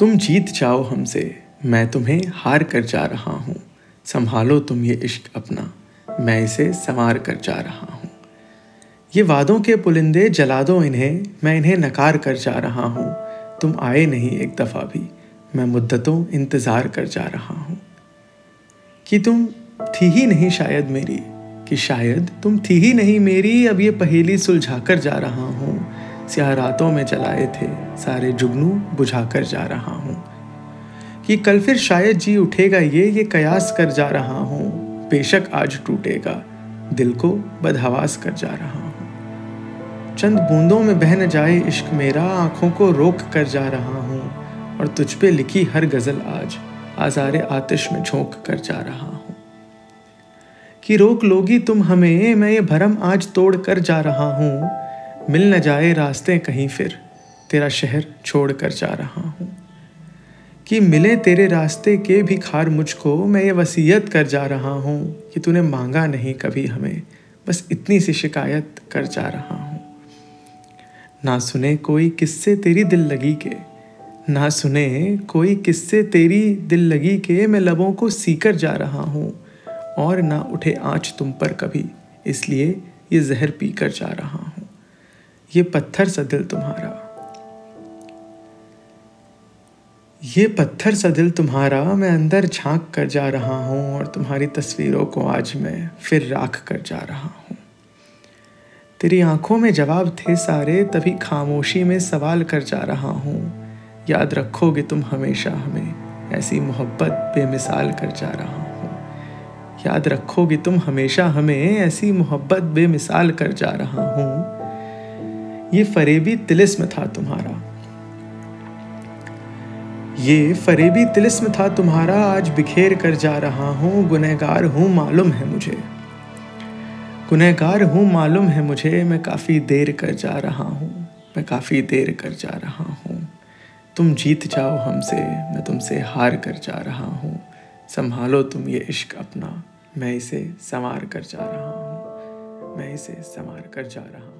तुम जीत जाओ हमसे, मैं तुम्हें हार कर जा रहा हूँ। संभालो तुम ये इश्क अपना, मैं इसे संवार कर जा रहा हूँ। ये वादों के पुलिंदे जला दो इन्हें, मैं इन्हें नकार कर जा रहा हूँ। तुम आए नहीं एक दफ़ा भी, मैं मुद्दतों इंतज़ार कर जा रहा हूँ। कि तुम थी ही नहीं शायद मेरी, कि शायद तुम थी ही नहीं मेरी, अब ये पहेली सुलझा कर जा रहा हूँ। स्याह रातों में चलाए थे, सारे जुगनू बुझा कर जा रहा हूँ। कि कल फिर शायद जी उठेगा ये ये कयास कर जा रहा हूँ। बेशक आज टूटेगा, दिल को बदहवास कर जा रहा हूँ। चंद बूंदों में बह न जाए इश्क मेरा, आँखों को रोक कर जा रहा हूँ। और तुझ पे लिखी हर गज़ल आज, आजारे आतिश में झोंक कर जा रहा हूँ। कि रोक लोगी तुम हमें, मैं ये भरम आज तोड़ कर जा रहा हूँ। मिल न जाए रास्ते कहीं फिर, तेरा शहर छोड़ कर जा रहा हूँ। कि मिले तेरे रास्ते के भी खार मुझको, मैं ये वसीयत कर जा रहा हूँ कि तूने मांगा नहीं कभी हमें, बस इतनी सी शिकायत कर जा रहा हूँ। ना सुने कोई किससे तेरी दिल लगी के, ना सुने कोई किससे तेरी दिल लगी के, मैं लबों को सीकर जा रहा हूँ, और ना उठे आँच तुम पर कभी, इसलिए ये जहर पी कर जा रहा हूँ ये पत्थर सा दिल तुम्हारा। ये पत्थर सा दिल तुम्हारा, मैं अंदर झाँक कर जा रहा हूँ और तुम्हारी तस्वीरों को आज मैं फिर राख कर जा रहा हूँ। तेरी आँखों में जवाब थे सारे, तभी खामोशी में सवाल कर जा रहा हूँ। याद रखोगे तुम हमेशा हमें, ऐसी मोहब्बत बेमिसाल कर जा रहा हूँ। याद रखोगे तुम हमेशा हमें, ऐसी मोहब्बत बेमिसाल कर जा रहा हूँ। ये फरेबी तिलिस्म था तुम्हारा। ये फरेबी तिलिस्म था तुम्हारा, आज बिखेर कर जा रहा हूँ, गुनहगार हूँ, मालूम है मुझे। गुनहगार हूँ, मालूम है मुझे, मैं काफ़ी देर कर जा रहा हूँ, मैं काफ़ी देर कर जा रहा हूँ। तुम जीत जाओ हमसे, मैं तुमसे हार कर जा रहा हूँ। संभालो तुम ये इश्क अपना, मैं इसे संवार कर जा रहा हूँ, मैं इसे संवार कर जा रहा हूँ।